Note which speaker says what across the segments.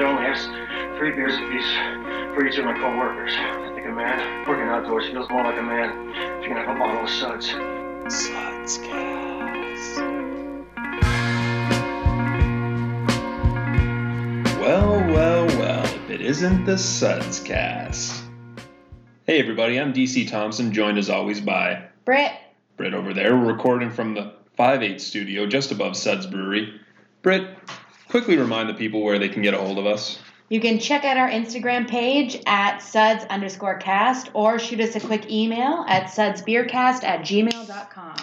Speaker 1: should only have three beers apiece for each of my co-workers. I think a man working outdoors feels more like a man if you can have a bottle of suds.
Speaker 2: Suds
Speaker 3: Well, well, well, if it isn't the Suds Cast. Hey everybody, I'm DC Thompson, joined as always by
Speaker 4: Britt,
Speaker 3: Britt over there. We're recording from the 5-8 studio just above Suds Brewery. Britt, quickly remind the people where they can get a hold of us.
Speaker 4: you can check out our Instagram page at suds underscore cast or shoot us a quick email at sudsbeercast at gmail.com.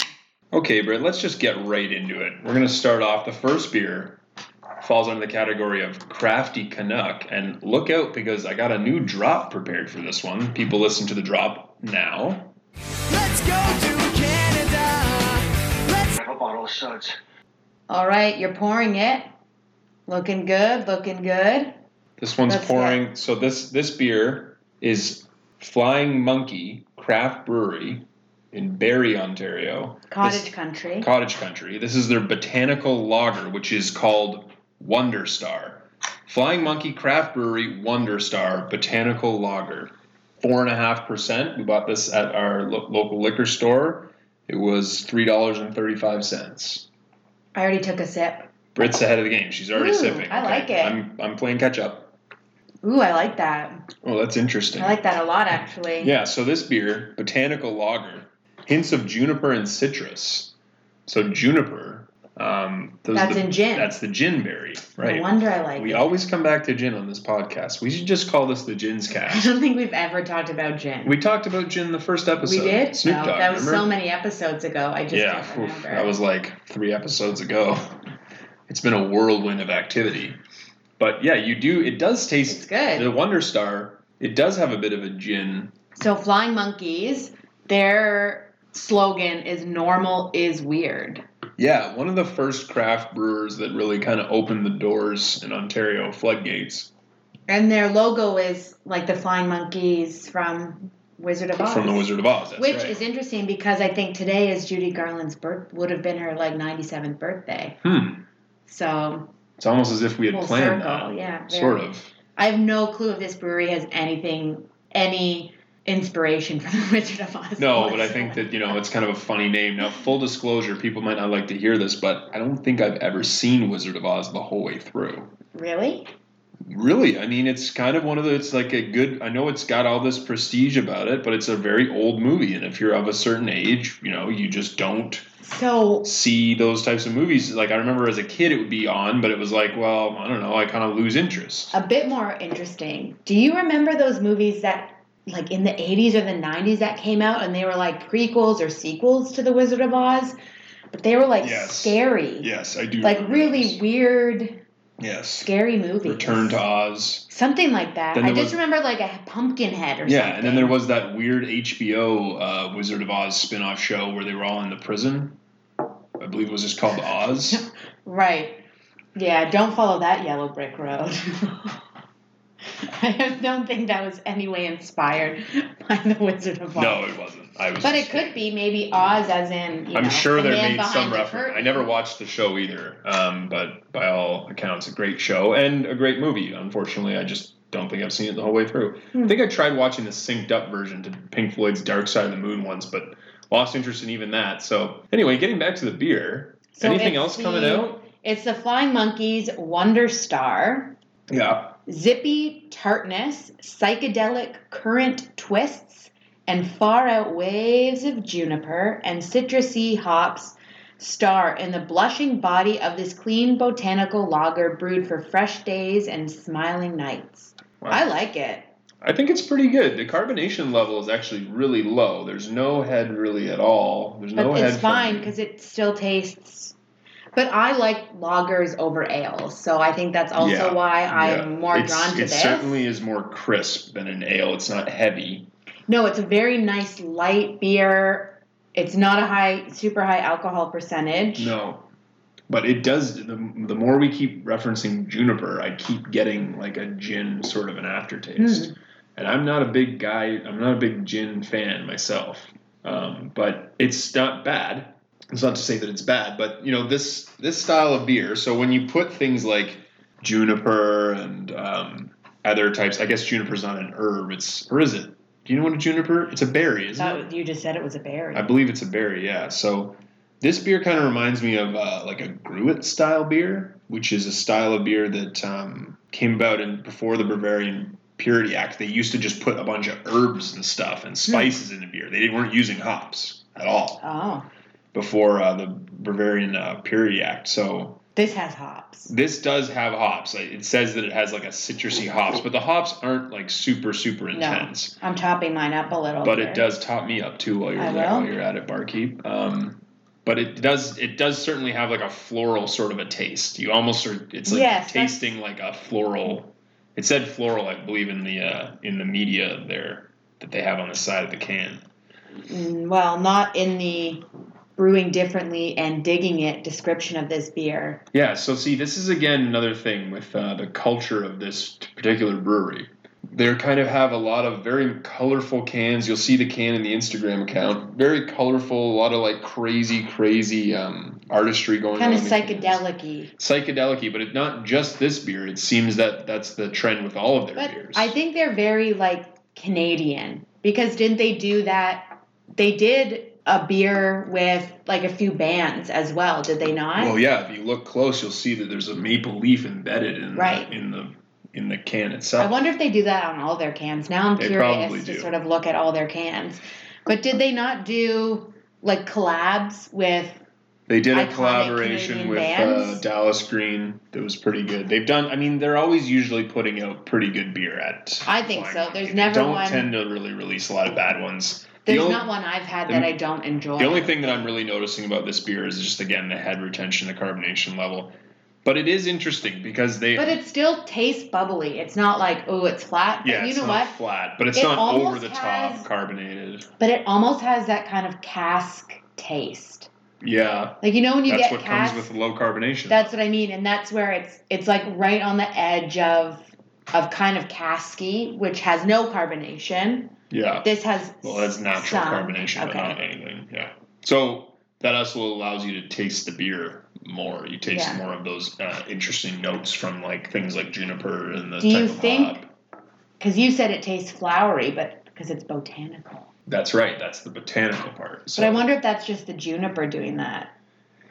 Speaker 3: Okay, Britt, let's just get right into it. We're going to start off. The first beer falls under the category of Crafty Canuck. And look out because I got a new drop prepared for this one. People listen to the drop now.
Speaker 2: Let's go to Canada. Let's
Speaker 1: Have a bottle of suds.
Speaker 4: All right, you're pouring it. Looking good, looking good.
Speaker 3: This one's
Speaker 4: That's
Speaker 3: pouring. So this this beer is Flying Monkey Craft Brewery in Barrie, Ontario.
Speaker 4: Cottage
Speaker 3: This-
Speaker 4: country.
Speaker 3: Cottage Country. This is their botanical lager, which is called Wonder Star. Flying Monkey Craft Brewery Wonder Star Botanical Lager. Four and a half percent. We bought this at our lo- local liquor store. It was three dollars and thirty-five cents.
Speaker 4: I already took a sip.
Speaker 3: Britt's ahead of the game. She's already
Speaker 4: Ooh,
Speaker 3: sipping.
Speaker 4: I like it.
Speaker 3: I'm I'm playing catch up.
Speaker 4: Ooh, I like that.
Speaker 3: Oh, that's interesting.
Speaker 4: I like that a lot, actually.
Speaker 3: Yeah, so this beer, botanical lager, hints of juniper and citrus. So juniper, um, those
Speaker 4: That's
Speaker 3: the,
Speaker 4: in gin.
Speaker 3: That's the gin berry, right?
Speaker 4: No wonder I like it.
Speaker 3: we
Speaker 4: it.
Speaker 3: always come back to gin on this podcast. We should just call this the Gin's Cast.
Speaker 4: I don't think we've ever talked about gin.
Speaker 3: we talked about gin the first episode.
Speaker 4: We did?
Speaker 3: Snoop
Speaker 4: no,
Speaker 3: Dogg,
Speaker 4: that was
Speaker 3: remember?
Speaker 4: so many episodes ago. I just
Speaker 3: yeah, oof, that was like three episodes ago. It's been a whirlwind of activity. But yeah, you do. It does taste
Speaker 4: It's good.
Speaker 3: The Wonder Star. It does have a bit of a gin
Speaker 4: So Flying Monkeys, their slogan is normal is weird.
Speaker 3: Yeah, one of the first craft brewers that really kind of opened the doors in Ontario, floodgates,
Speaker 4: And their logo is like the flying monkeys from Wizard of Oz.
Speaker 3: from the Wizard of Oz. That's
Speaker 4: Which
Speaker 3: right.
Speaker 4: is interesting because I think today is Judy Garland's birth would have been her like 97th birthday.
Speaker 3: hmm.
Speaker 4: So
Speaker 3: It's almost as if we had planned
Speaker 4: circle,
Speaker 3: that.
Speaker 4: yeah. very-
Speaker 3: Sort of.
Speaker 4: I have no clue if this brewery has anything, any inspiration from the Wizard of Oz.
Speaker 3: No, but I think that you know it's kind of a funny name. Now, full disclosure, people might not like to hear this, but I don't think I've ever seen Wizard of Oz the whole way through.
Speaker 4: Really?
Speaker 3: Really, I mean, it's kind of one of the. It's like a good. I know it's got all this prestige about it, but it's a very old movie, and if you're of a certain age, you know, you just don't
Speaker 4: So
Speaker 3: see those types of movies. Like I remember as a kid, it would be on, but it was like, well, I don't know, I kind of lose interest.
Speaker 4: a bit more interesting. Do you remember those movies that like in the 80s or the 90s that came out and they were like prequels or sequels to The Wizard of Oz? But they were like
Speaker 3: Yes.
Speaker 4: scary.
Speaker 3: Yes, I do.
Speaker 4: Like really
Speaker 3: those.
Speaker 4: weird,
Speaker 3: Yes.
Speaker 4: scary movie.
Speaker 3: Return to Oz.
Speaker 4: Something like that. I just
Speaker 3: was-
Speaker 4: remember like a pumpkin head or something.
Speaker 3: Yeah,
Speaker 4: something.
Speaker 3: and then there was that weird HBO uh, Wizard of Oz spin-off show where they were all in the prison. I believe it was just called Oz.
Speaker 4: Right. Yeah, don't follow that yellow brick road. I don't think that was any way inspired by the Wizard of Oz.
Speaker 3: no, it wasn't. I was.
Speaker 4: But it could be maybe Oz, as in you
Speaker 3: I'm
Speaker 4: know,
Speaker 3: sure
Speaker 4: the
Speaker 3: there made some
Speaker 4: the
Speaker 3: reference. I never watched the show either, um, but by all accounts, a great show and a great movie. Unfortunately, I just don't think I've seen it the whole way through.
Speaker 4: Hmm.
Speaker 3: I think I tried watching the synced up version to Pink Floyd's Dark Side of the Moon once, but lost interest in even that. So anyway, getting back to the beer.
Speaker 4: So
Speaker 3: anything else coming out?
Speaker 4: It's the Flying Monkeys Wonder Star,
Speaker 3: Yeah.
Speaker 4: zippy tartness, psychedelic current twists, and far out waves of juniper and citrusy hops star in the blushing body of this clean botanical lager brewed for fresh days and smiling nights.
Speaker 3: Wow.
Speaker 4: I like it.
Speaker 3: I think it's pretty good. The carbonation level is actually really low. There's no head really at all. There's
Speaker 4: But
Speaker 3: no head.
Speaker 4: it's fine because it still tastes. But I like lagers over ales, so I think that's also
Speaker 3: Yeah,
Speaker 4: why. I'm more
Speaker 3: It's-
Speaker 4: drawn to
Speaker 3: it
Speaker 4: this.
Speaker 3: It certainly is more crisp than an ale. It's not heavy.
Speaker 4: No, it's a very nice light beer. It's not a high, super high alcohol percentage.
Speaker 3: No. But it does. The, the more we keep referencing juniper, I keep getting like a gin sort of an aftertaste.
Speaker 4: Hmm.
Speaker 3: And I'm not a big guy. I'm not a big gin fan myself. Um, but it's not bad. It's not to say that it's bad, but you know this this style of beer. So when you put things like juniper and uh, other types. I guess juniper's not an herb. It's or is it? Do you know what a juniper? It's a berry, isn't it?
Speaker 4: You just said it was a berry.
Speaker 3: I believe it's a berry. Yeah. So this beer kind of reminds me of uh, like a Gruit style beer, which is a style of beer that um, came about in before the Bavarian Purity Act. They used to just put a bunch of herbs and stuff and spices in the beer. They weren't using hops at all
Speaker 4: oh,
Speaker 3: before uh, the Bavarian uh, Purity Act. So
Speaker 4: this has hops.
Speaker 3: this does have hops. It says that it has like a citrusy hops, but the hops aren't like super super intense.
Speaker 4: No, I'm topping mine up a little.
Speaker 3: But
Speaker 4: here.
Speaker 3: it does top me up too while you're
Speaker 4: I
Speaker 3: there,
Speaker 4: will.
Speaker 3: while you're at it, barkeep. Um, but it does it does certainly have like a floral sort of a taste. You almost are it's like
Speaker 4: Yes,
Speaker 3: tasting like a floral. It said floral, I believe, in the uh, in the media there that they have on the side of the can.
Speaker 4: Mm, well, not in the brewing differently and digging it description of this beer.
Speaker 3: Yeah, so see, this is again another thing with uh, the culture of this particular brewery. They kind of have a lot of very colorful cans. You'll see the can in the Instagram account. Very colorful, a lot of like crazy, crazy um, artistry going
Speaker 4: Kind
Speaker 3: on. Kind of
Speaker 4: psychedelic-y.
Speaker 3: Psychedelic but it's not just this beer. It seems that that's the trend with all of their
Speaker 4: But
Speaker 3: beers.
Speaker 4: I think they're very like Canadian because didn't they do that? They did a beer with like a few bands as well, did they not?
Speaker 3: well, yeah, if you look close, you'll see that there's a maple leaf embedded in
Speaker 4: Right.
Speaker 3: the, in the in the can itself.
Speaker 4: I wonder if they do that on all their cans. Now I'm
Speaker 3: They
Speaker 4: curious to sort of look at all their cans. But did they not do like collabs with
Speaker 3: They did a collaboration
Speaker 4: Canadian
Speaker 3: with uh. Dallas Green that was pretty good. They've done. I mean, they're always usually putting out pretty good beer at.
Speaker 4: I think so. There's
Speaker 3: They
Speaker 4: never
Speaker 3: don't
Speaker 4: one-
Speaker 3: tend to really release a lot of bad ones. The
Speaker 4: There's
Speaker 3: only-
Speaker 4: not one I've had
Speaker 3: the-
Speaker 4: that I don't enjoy.
Speaker 3: The only thing that I'm really noticing about this beer is just again the head retention, the carbonation level. But it is interesting because they.
Speaker 4: But it still tastes bubbly. It's not like, oh, it's flat. But
Speaker 3: yeah,
Speaker 4: you
Speaker 3: it's
Speaker 4: know
Speaker 3: not
Speaker 4: what?
Speaker 3: flat, but it's
Speaker 4: It
Speaker 3: not over the
Speaker 4: has-
Speaker 3: top carbonated.
Speaker 4: But it almost has that kind of cask taste.
Speaker 3: Yeah,
Speaker 4: Like you know when you
Speaker 3: that's
Speaker 4: get
Speaker 3: what
Speaker 4: cask.
Speaker 3: comes with low carbonation.
Speaker 4: that's what I mean, and that's where it's it's like right on the edge of of kind of casky, which has no carbonation.
Speaker 3: Yeah.
Speaker 4: This has
Speaker 3: Well, that's natural
Speaker 4: some.
Speaker 3: carbonation, but not anything. Yeah. So that also allows you to taste the beer more. You taste
Speaker 4: Yeah.
Speaker 3: more of those uh, interesting notes from like things like juniper and the
Speaker 4: Do you think- because you said it tastes flowery, but because it's botanical.
Speaker 3: That's right. That's the botanical part. So,
Speaker 4: But I wonder if that's just the juniper doing that,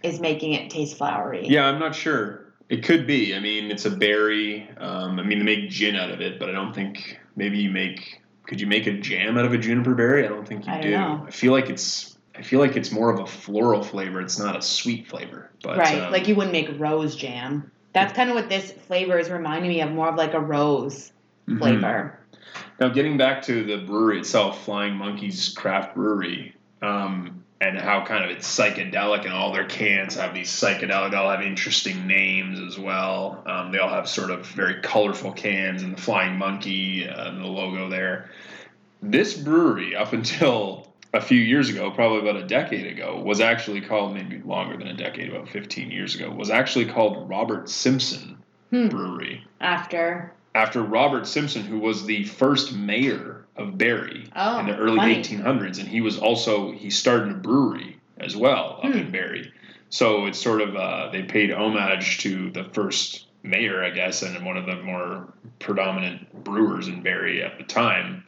Speaker 4: is making it taste flowery.
Speaker 3: Yeah, I'm not sure. It could be. I mean, it's a berry. Um, I mean, they make gin out of it, but I don't think maybe you make. Could you make a jam out of a juniper berry? I don't think you
Speaker 4: I
Speaker 3: do.
Speaker 4: know.
Speaker 3: I feel like it's. I feel like it's more of a floral flavor. It's not a sweet flavor. But
Speaker 4: right,
Speaker 3: um,
Speaker 4: like you wouldn't make rose jam. That's kind of what this flavor is reminding me of, more of like a rose
Speaker 3: mhm.
Speaker 4: flavor.
Speaker 3: Now, getting back to the brewery itself, Flying Monkeys Craft Brewery, um, and how kind of it's psychedelic, and all their cans have these psychedelic, they all have interesting names as well. Um, they all have sort of very colorful cans, and the Flying Monkey uh, and the logo there. This brewery, up until a few years ago, probably about a decade ago, was actually called, maybe longer than a decade, about 15 years ago, was actually called Robert Simpson
Speaker 4: Hmm.
Speaker 3: Brewery
Speaker 4: After
Speaker 3: after Robert Simpson, who was the first mayor of Barrie
Speaker 4: Oh,
Speaker 3: in the early
Speaker 4: funny.
Speaker 3: 1800s, and he was also he started a brewery as well up
Speaker 4: Hmm.
Speaker 3: in Barrie. So it's sort of uh, they paid homage to the first mayor, I guess, and one of the more predominant brewers in Barrie at the time.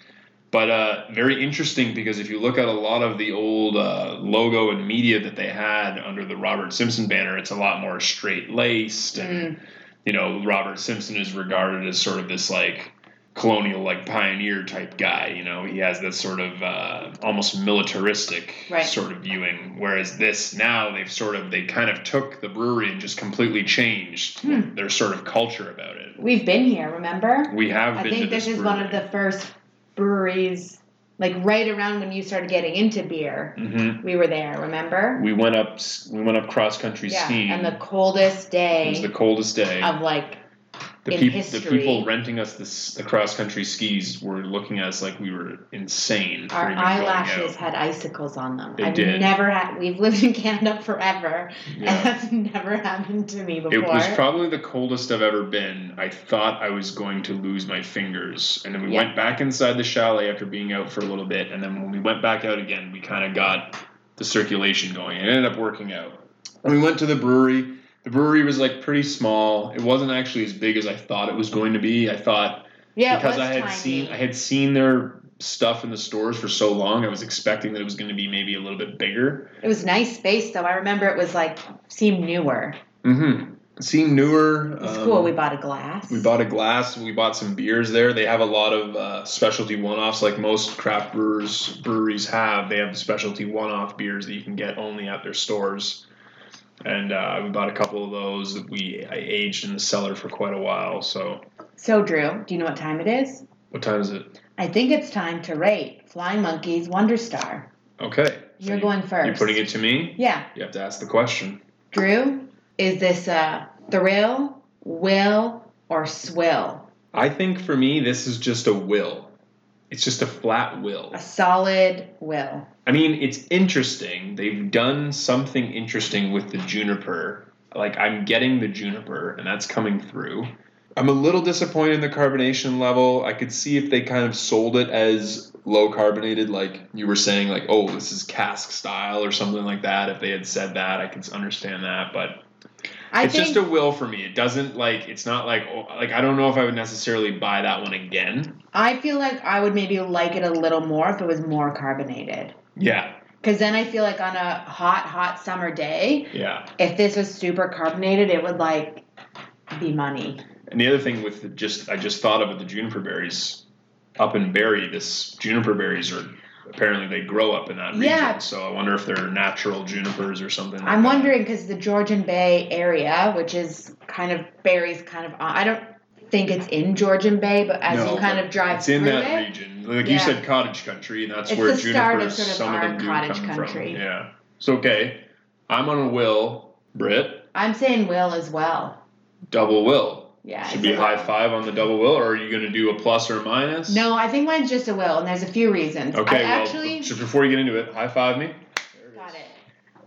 Speaker 3: But uh, very interesting because if you look at a lot of the old uh, logo and media that they had under the Robert Simpson banner, it's a lot more straight laced and
Speaker 4: Mm,
Speaker 3: you know, Robert Simpson is regarded as sort of this like colonial, like pioneer type guy. You know, he has this sort of uh, almost militaristic
Speaker 4: Right.
Speaker 3: sort of viewing. Whereas this now they've sort of they kind of took the brewery and just completely changed
Speaker 4: Hmm.
Speaker 3: their sort of culture about it.
Speaker 4: we've been here, remember?
Speaker 3: We have
Speaker 4: I
Speaker 3: been
Speaker 4: think this
Speaker 3: this
Speaker 4: is one of the first breweries, like right around when you started getting into beer.
Speaker 3: Mhm.
Speaker 4: We were there, remember?
Speaker 3: We went up. We went up cross country
Speaker 4: Yeah,
Speaker 3: skiing.
Speaker 4: and the coldest day.
Speaker 3: it was the coldest day.
Speaker 4: of like
Speaker 3: the, peop- the people renting us the, the cross country skis were looking at us like we were insane.
Speaker 4: our
Speaker 3: even going out.
Speaker 4: eyelashes had icicles on them.
Speaker 3: They
Speaker 4: I've
Speaker 3: did.
Speaker 4: never had. We've lived in Canada forever,
Speaker 3: Yeah.
Speaker 4: and that's never happened to me before.
Speaker 3: It was probably the coldest I've ever been. I thought I was going to lose my fingers. And then we
Speaker 4: Yeah.
Speaker 3: went back inside the chalet after being out for a little bit. And then when we went back out again, we kind of got the circulation going. It ended up working out. We went to the brewery. The brewery was like pretty small. It wasn't actually as big as I thought it was going to be. I thought
Speaker 4: Yeah,
Speaker 3: because I had
Speaker 4: tiny.
Speaker 3: seen I had seen their stuff in the stores for so long. I was expecting that it was going to be maybe a little bit bigger.
Speaker 4: It was nice space though. I remember it was like seemed newer.
Speaker 3: Mm-hmm. Seemed newer.
Speaker 4: It's
Speaker 3: um,
Speaker 4: cool. We bought a glass.
Speaker 3: We bought a glass. We bought some beers there. They have a lot of uh, specialty one-offs, like most craft brewers breweries have. They have the specialty one-off beers that you can get only at their stores. And uh, we bought a couple of those that we I aged in the cellar for quite a while. So,
Speaker 4: So Drew, do you know what time it is?
Speaker 3: what time is it?
Speaker 4: I think it's time to rate Flying Monkeys Wonder Star.
Speaker 3: Okay.
Speaker 4: You're
Speaker 3: you-
Speaker 4: going first.
Speaker 3: You're putting it to me.
Speaker 4: Yeah,
Speaker 3: You have to ask the question.
Speaker 4: Drew, is this a thrill, will, or swill?
Speaker 3: I think for me, this is just a will. It's just a flat will.
Speaker 4: A solid will.
Speaker 3: I mean, it's interesting. They've done something interesting with the juniper. Like, I'm getting the juniper, and that's coming through. I'm a little disappointed in the carbonation level. I could see if they kind of sold it as low carbonated, like you were saying, like, oh, this is cask style or something like that. If they had said that, I could understand that. But
Speaker 4: I
Speaker 3: it's
Speaker 4: think
Speaker 3: just a will for me. It doesn't, like, it's not like, oh, like, I don't know if I would necessarily buy that one again.
Speaker 4: I feel like I would maybe like it a little more if it was more carbonated.
Speaker 3: Yeah,
Speaker 4: Because then I feel like on a hot, hot summer day,
Speaker 3: yeah.
Speaker 4: if this was super carbonated, it would like be money.
Speaker 3: And the other thing with the just I just thought of with the juniper berries up in Barrie, this juniper berries are apparently they grow up in that region.
Speaker 4: Yeah.
Speaker 3: So I wonder if they're natural junipers or something. like
Speaker 4: I'm
Speaker 3: that.
Speaker 4: wondering because the Georgian Bay area, which is kind of Barrie's kind of, I don't think it's in Georgian Bay, but as
Speaker 3: No,
Speaker 4: you kind of drive
Speaker 3: it's in that
Speaker 4: it,
Speaker 3: region. Like
Speaker 4: Yeah.
Speaker 3: you said, cottage country, and that's
Speaker 4: It's
Speaker 3: where
Speaker 4: the start of
Speaker 3: junipers
Speaker 4: sort of
Speaker 3: some of them
Speaker 4: cottage country.
Speaker 3: from. Yeah. So okay, I'm on a will, Britt.
Speaker 4: I'm saying will as well.
Speaker 3: Double will.
Speaker 4: Yeah.
Speaker 3: Should be
Speaker 4: a
Speaker 3: high five on the double will, or are you going to do a plus or a minus?
Speaker 4: No, I think mine's just a will, and there's a few reasons.
Speaker 3: Okay.
Speaker 4: I
Speaker 3: well,
Speaker 4: actually
Speaker 3: just before you get into it, high five me.
Speaker 4: got it.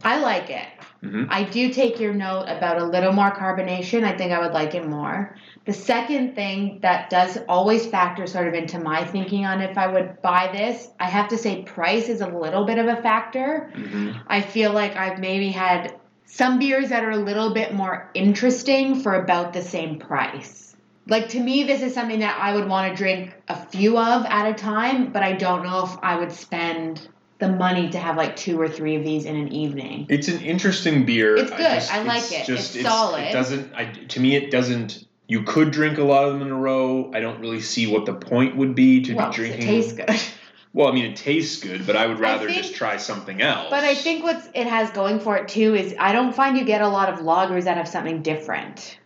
Speaker 4: I like it.
Speaker 3: Mhm.
Speaker 4: I do take your note about a little more carbonation. I think I would like it more. The second thing that does always factor sort of into my thinking on if I would buy this, I have to say price is a little bit of a factor.
Speaker 3: hmm
Speaker 4: I feel like I've maybe had some beers that are a little bit more interesting for about the same price. Like to me, this is something that I would want to drink a few of at a time, but I don't know if I would spend the money to have like two or three of these in an evening.
Speaker 3: It's an interesting beer.
Speaker 4: It's good. I like it. Just, It's solid.
Speaker 3: It doesn't. I, to me, it doesn't. You could drink a lot of them in a row. I don't really see what the point would be to
Speaker 4: well,
Speaker 3: be drinking.
Speaker 4: it tastes good.
Speaker 3: Well, I mean, it tastes good, but I would rather
Speaker 4: think-
Speaker 3: just try something else.
Speaker 4: But I think what it has going for it too is I don't find you get a lot of lagers that have something different.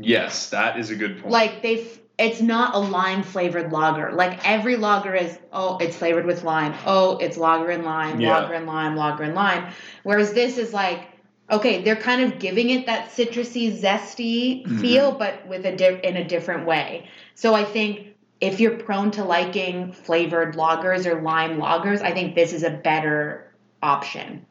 Speaker 3: yes, that is a good point.
Speaker 4: Like they've it's not a lime flavored lager. Like every lager is oh, it's flavored with lime. Oh, it's lager and lime,
Speaker 3: Yeah.
Speaker 4: lager and lime, lager and lime. Whereas this is like okay, they're kind of giving it that citrusy, zesty
Speaker 3: Mhm.
Speaker 4: feel, but with a di- in a different way. So I think if you're prone to liking flavored lagers or lime lagers, I think this is a better option.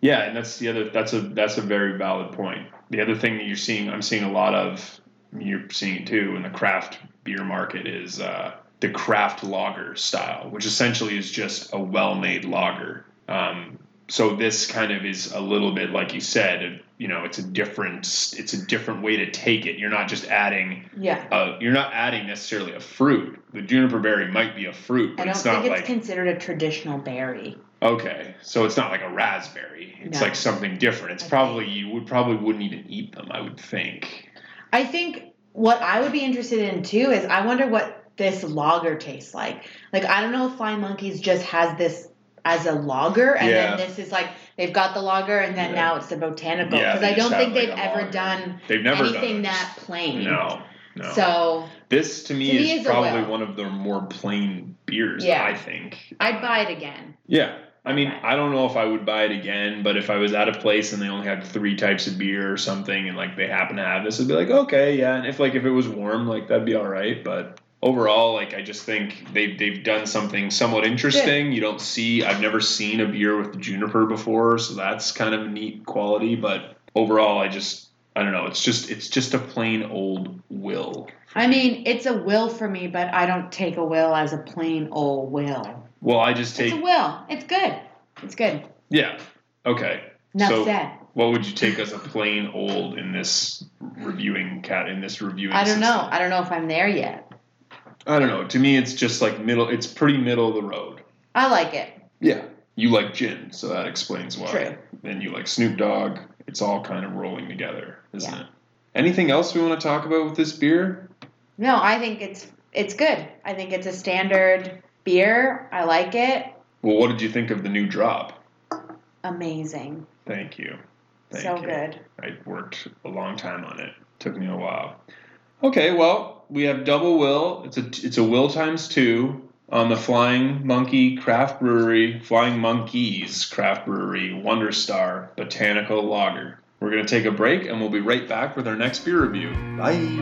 Speaker 3: Yeah, and that's the other. That's a that's a very valid point. The other thing that you're seeing, I'm seeing a lot of. You're seeing it too in the craft beer market is uh, the craft lager style, which essentially is just a well-made lager. Um, so this kind of is a little bit like you said. You know, it's a different it's a different way to take it. You're not just adding.
Speaker 4: Yeah.
Speaker 3: Uh, you're not adding necessarily a fruit. The juniper berry might be a fruit,
Speaker 4: I
Speaker 3: but
Speaker 4: don't
Speaker 3: it's
Speaker 4: think
Speaker 3: not
Speaker 4: it's
Speaker 3: like
Speaker 4: considered a traditional berry.
Speaker 3: Okay, so it's not like a raspberry. It's
Speaker 4: No.
Speaker 3: like something different. It's
Speaker 4: I
Speaker 3: probably you would probably wouldn't even eat them. I would think.
Speaker 4: I think what I would be interested in too is I wonder what this lager tastes like. Like I don't know if Flying Monkeys just has this as a lager, and
Speaker 3: Yeah.
Speaker 4: then this is like they've got the lager, and then
Speaker 3: Yeah.
Speaker 4: now it's the botanical because I don't think they've
Speaker 3: like,
Speaker 4: ever
Speaker 3: lager.
Speaker 4: done
Speaker 3: They've never
Speaker 4: anything
Speaker 3: done
Speaker 4: that plain.
Speaker 3: No, no.
Speaker 4: So
Speaker 3: this to me,
Speaker 4: to me
Speaker 3: is
Speaker 4: is
Speaker 3: probably one of the more plain beers.
Speaker 4: Yeah.
Speaker 3: I think.
Speaker 4: I'd buy it again.
Speaker 3: Yeah. I mean. I don't know if I would buy it again, but if I was at a place and they only had three types of beer or something, and like they happen to have this, I'd be like, okay, yeah. And if like if it was warm, like that'd be all right. But overall, like I just think they've they've done something somewhat interesting. You don't see, I've never seen a beer with juniper before, so that's kind of a neat quality. But overall, I just I don't know. It's just it's just a plain old will.
Speaker 4: I mean, it's a will for me, but I don't take a will as a plain old will.
Speaker 3: Well, I just take It's
Speaker 4: a will. It's good. It's good.
Speaker 3: yeah. Okay.
Speaker 4: Enough
Speaker 3: So-
Speaker 4: said.
Speaker 3: What would you take as a plain old in this reviewing cat in this reviewing?
Speaker 4: I don't know. I don't know if I'm there yet.
Speaker 3: I don't know. To me, it's just like middle. It's pretty middle of the road.
Speaker 4: I like it.
Speaker 3: Yeah. You like gin, so that explains why.
Speaker 4: True.
Speaker 3: And you like Snoop Dogg. It's all kind of rolling together, isn't
Speaker 4: Yeah.
Speaker 3: it? Anything else we want to talk about with this beer?
Speaker 4: No, I think it's it's good. I think it's a standard beer. I like it.
Speaker 3: Well, what did you think of the new drop?
Speaker 4: Amazing.
Speaker 3: Thank you. Thank
Speaker 4: so
Speaker 3: you.
Speaker 4: good.
Speaker 3: I worked a long time on it. Took me a while. Okay, well, we have double will. It's a it's a will times two on the Flying Monkey Craft Brewery, Flying Monkeys Craft Brewery Wonder Star Botanical Lager. We're gonna take a break and we'll be right back with our next beer review. Bye.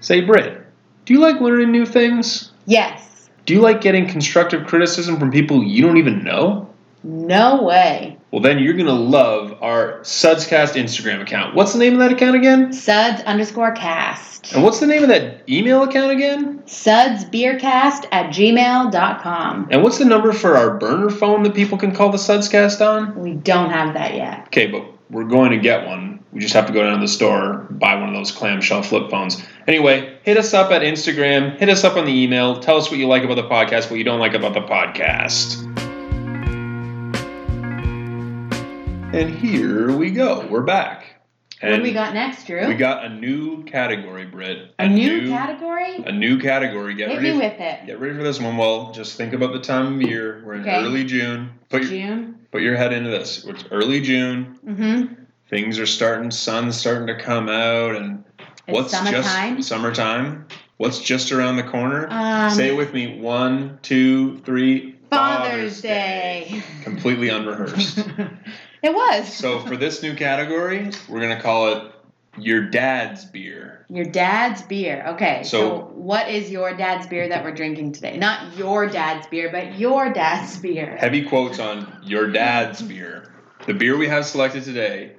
Speaker 3: Say, Britt, do you like learning new things?
Speaker 4: Yes.
Speaker 3: Do you like getting constructive criticism from people you don't even know?
Speaker 4: No way.
Speaker 3: Well, then you're going to love our Sudscast Instagram account. What's the name of that account again?
Speaker 4: Suds underscore cast.
Speaker 3: And what's the name of that email account again?
Speaker 4: Sudsbeercast at gmail.com.
Speaker 3: And what's the number for our burner phone that people can call the Sudscast on?
Speaker 4: We don't have that yet.
Speaker 3: Okay, but we're going to get one. We just have to go down to the store, buy one of those clamshell flip phones. Anyway, hit us up at Instagram, hit us up on the email, tell us what you like about the podcast, what you don't like about the podcast. And here we go. We're back.
Speaker 4: what do we got next, Drew?
Speaker 3: We got a new category, Britt.
Speaker 4: a new, category?
Speaker 3: A new category. Get
Speaker 4: Hit
Speaker 3: ready.
Speaker 4: me with it.
Speaker 3: Get ready for this one. Well, just think about the time of year. We're in
Speaker 4: Okay.
Speaker 3: early June. Put your
Speaker 4: June.
Speaker 3: put your head into this. It's early June.
Speaker 4: Mm-hmm.
Speaker 3: Things are starting. Sun's starting to come out, and
Speaker 4: It's
Speaker 3: what's
Speaker 4: summertime.
Speaker 3: just summertime? What's just around the corner?
Speaker 4: Um,
Speaker 3: Say it with me. One, two, three.
Speaker 4: Father's Day.
Speaker 3: Completely unrehearsed.
Speaker 4: it was.
Speaker 3: so for this new category, we're gonna call it your dad's beer.
Speaker 4: Your dad's beer. Okay. So,
Speaker 3: So-
Speaker 4: what is your dad's beer that we're drinking today? Not your dad's beer, but your dad's beer.
Speaker 3: Heavy quotes on your dad's beer. The beer we have selected today,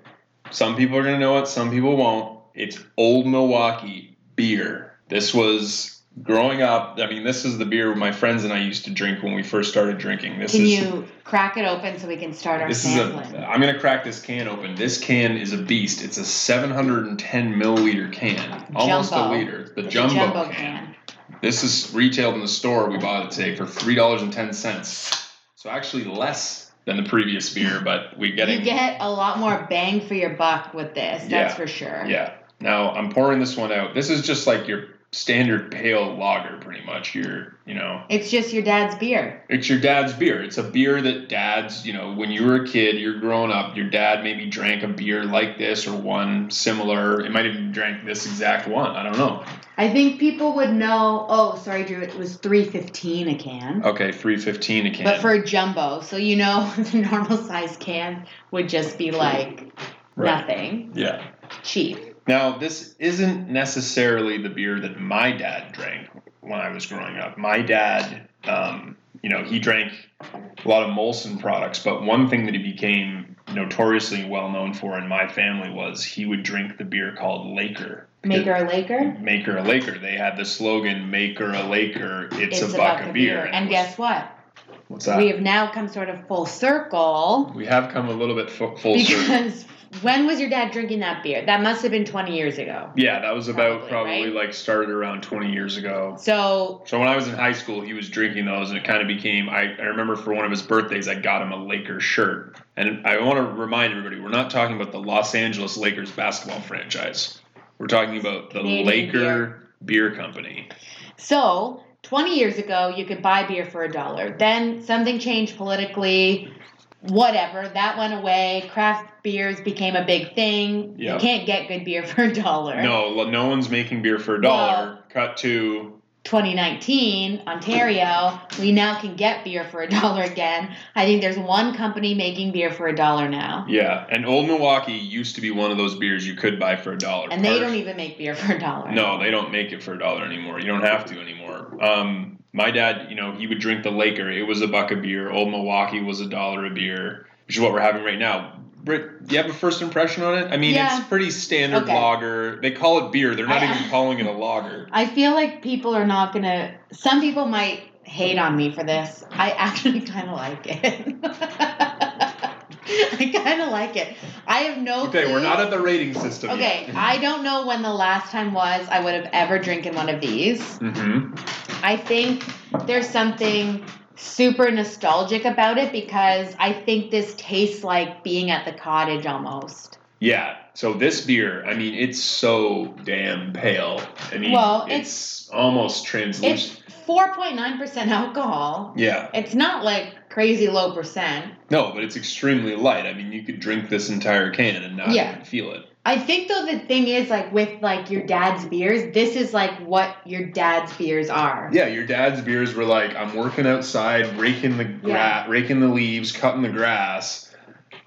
Speaker 3: some people are going to know it, some people won't. It's Old Milwaukee beer. This was growing up. I mean, this is the beer my friends and I used to drink when we first started drinking. This
Speaker 4: Can
Speaker 3: is
Speaker 4: you crack it open so we can start our
Speaker 3: this is
Speaker 4: sampling?
Speaker 3: a. I'm going to crack this can open. This can is a beast. It's a 710 milliliter can, almost a liter. The jumbo,
Speaker 4: jumbo
Speaker 3: can.
Speaker 4: can.
Speaker 3: This is retailed in the store. We bought it today for three dollars and ten cents. So actually less than the previous beer, but we getting
Speaker 4: You get a lot more bang for your buck with this. That's
Speaker 3: Yeah.
Speaker 4: for sure.
Speaker 3: yeah. Now I'm pouring this one out. This is just like your standard pale lager, pretty much. Your you know,
Speaker 4: It's just your dad's beer.
Speaker 3: it's your dad's beer. It's a beer that dads, you know, when you were a kid, you're growing up, your dad maybe drank a beer like this or one similar. It might even drank this exact one. I don't know.
Speaker 4: I think people would know. Oh, sorry, Drew. It was three fifteen a can.
Speaker 3: Okay, three fifteen a can.
Speaker 4: But for a jumbo, so you know the normal size can would just be like
Speaker 3: Right.
Speaker 4: nothing.
Speaker 3: yeah.
Speaker 4: Cheap.
Speaker 3: Now, this isn't necessarily the beer that my dad drank when I was growing up. My dad, um, you know, he drank a lot of Molson products, but one thing that he became notoriously well known for in my family was he would drink the beer called Laker.
Speaker 4: Maker a Laker.
Speaker 3: Make her a Laker. They had the slogan Maker a Laker, it's, a, buck of beer."
Speaker 4: And
Speaker 3: it was-
Speaker 4: guess what?
Speaker 3: what's that?
Speaker 4: We have now come sort of full circle
Speaker 3: We have come a little bit fu- full circle.
Speaker 4: because when was your dad drinking that beer? That must have been 20 years ago.
Speaker 3: Yeah, that was about
Speaker 4: Probably,
Speaker 3: probably
Speaker 4: right?
Speaker 3: like started around 20 years ago.
Speaker 4: So
Speaker 3: So when I was in high school, he was drinking those, and it kind of became. I, I remember for one of his birthdays, I got him a Lakers shirt, and I want to remind everybody, we're not talking about the Los Angeles Lakers basketball franchise. We're talking about the
Speaker 4: Canadian
Speaker 3: Laker beer. Company.
Speaker 4: So, 20 years ago, you could buy beer for a dollar. Then something changed politically, whatever. That went away. Craft beers became a big thing.
Speaker 3: Yeah.
Speaker 4: You can't get good beer for a dollar.
Speaker 3: No, no one's making beer for a dollar. Cut to
Speaker 4: 2019, Ontario, we now can get beer for a dollar again. I think there's one company making beer for a dollar now.
Speaker 3: yeah, and Old Milwaukee used to be one of those beers you could buy for a dollar.
Speaker 4: And they don't even make beer for a dollar.
Speaker 3: No, they don't make it for a dollar anymore. You don't have to anymore. Um, my dad, you know, he would drink the Laker. It was a buck a beer. Old Milwaukee was a dollar a beer, which is what we're having right now. Britt, do you have a first impression on it? I mean,
Speaker 4: Yeah.
Speaker 3: it's pretty standard
Speaker 4: Okay.
Speaker 3: lager. They call it beer. They're not
Speaker 4: I-
Speaker 3: even calling it a lager.
Speaker 4: I feel like people are not gonna. Some people might hate on me for this. I actually kind of like it. I kind of like it. I have no
Speaker 3: Okay,
Speaker 4: clue.
Speaker 3: we're not at the rating system
Speaker 4: Okay,
Speaker 3: yet.
Speaker 4: I don't know when the last time was I would have ever drinking one of these.
Speaker 3: Mm-hmm.
Speaker 4: I think there's something super nostalgic about it because I think this tastes like being at the cottage almost.
Speaker 3: Yeah. So this beer, I mean, it's so damn pale. I mean,
Speaker 4: Well,
Speaker 3: it's, almost translucent.
Speaker 4: It's 4.9% alcohol.
Speaker 3: yeah.
Speaker 4: It's not like crazy low percent.
Speaker 3: No, but it's extremely light. I mean, you could drink this entire can and not
Speaker 4: Yeah.
Speaker 3: even feel it.
Speaker 4: I think though the thing is like with like your dad's beers, this is like what your dad's beers are.
Speaker 3: Yeah, your dad's beers were like, I'm working outside, raking the gra-
Speaker 4: Yeah.
Speaker 3: raking the leaves, cutting the grass.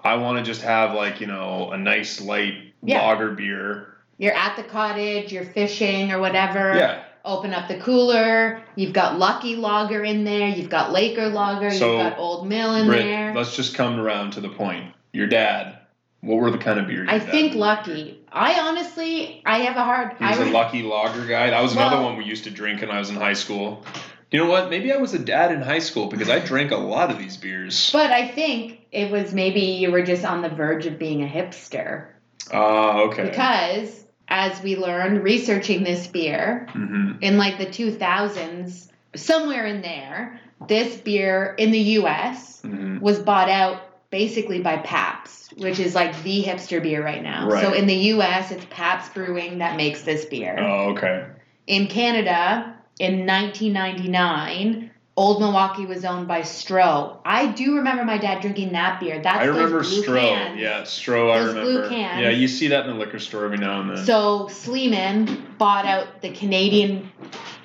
Speaker 3: I want to just have like you know a nice light
Speaker 4: Yeah.
Speaker 3: lager beer.
Speaker 4: You're at the cottage, you're fishing or whatever.
Speaker 3: Yeah.
Speaker 4: Open up the cooler. You've got Lucky Lager in there. You've got Laker Lager.
Speaker 3: So,
Speaker 4: you've got Old Mill in
Speaker 3: Britt,
Speaker 4: there.
Speaker 3: let's just come around to the point. Your dad. What were the kind of beers?
Speaker 4: I
Speaker 3: dad
Speaker 4: think? Lucky. I honestly, I have a hard.
Speaker 3: He was
Speaker 4: I
Speaker 3: a lucky lager guy. That was another one we used to drink when I was in high school. You know what? Maybe I was a dad in high school because I drank a lot of these beers.
Speaker 4: But I think it was maybe you were just on the verge of being a hipster
Speaker 3: Ah, okay.
Speaker 4: because, as we learned researching this beer
Speaker 3: hmm
Speaker 4: in like the 2000s, somewhere in there, this beer in the U.S.
Speaker 3: hmm
Speaker 4: was bought out basically by Pabst, which is like the hipster beer right now. So in the U.S., it's Pabst Brewing that makes this beer.
Speaker 3: Oh, okay.
Speaker 4: In Canada, in 1999, Old Milwaukee was owned by Stroh. I do remember my dad drinking that beer. That's
Speaker 3: I remember
Speaker 4: blue
Speaker 3: Stroh.
Speaker 4: cans.
Speaker 3: Yeah, Stroh. I
Speaker 4: Those blue
Speaker 3: remember.
Speaker 4: cans.
Speaker 3: Yeah, you see that in the liquor store every now and then.
Speaker 4: So Sleeman bought out the Canadian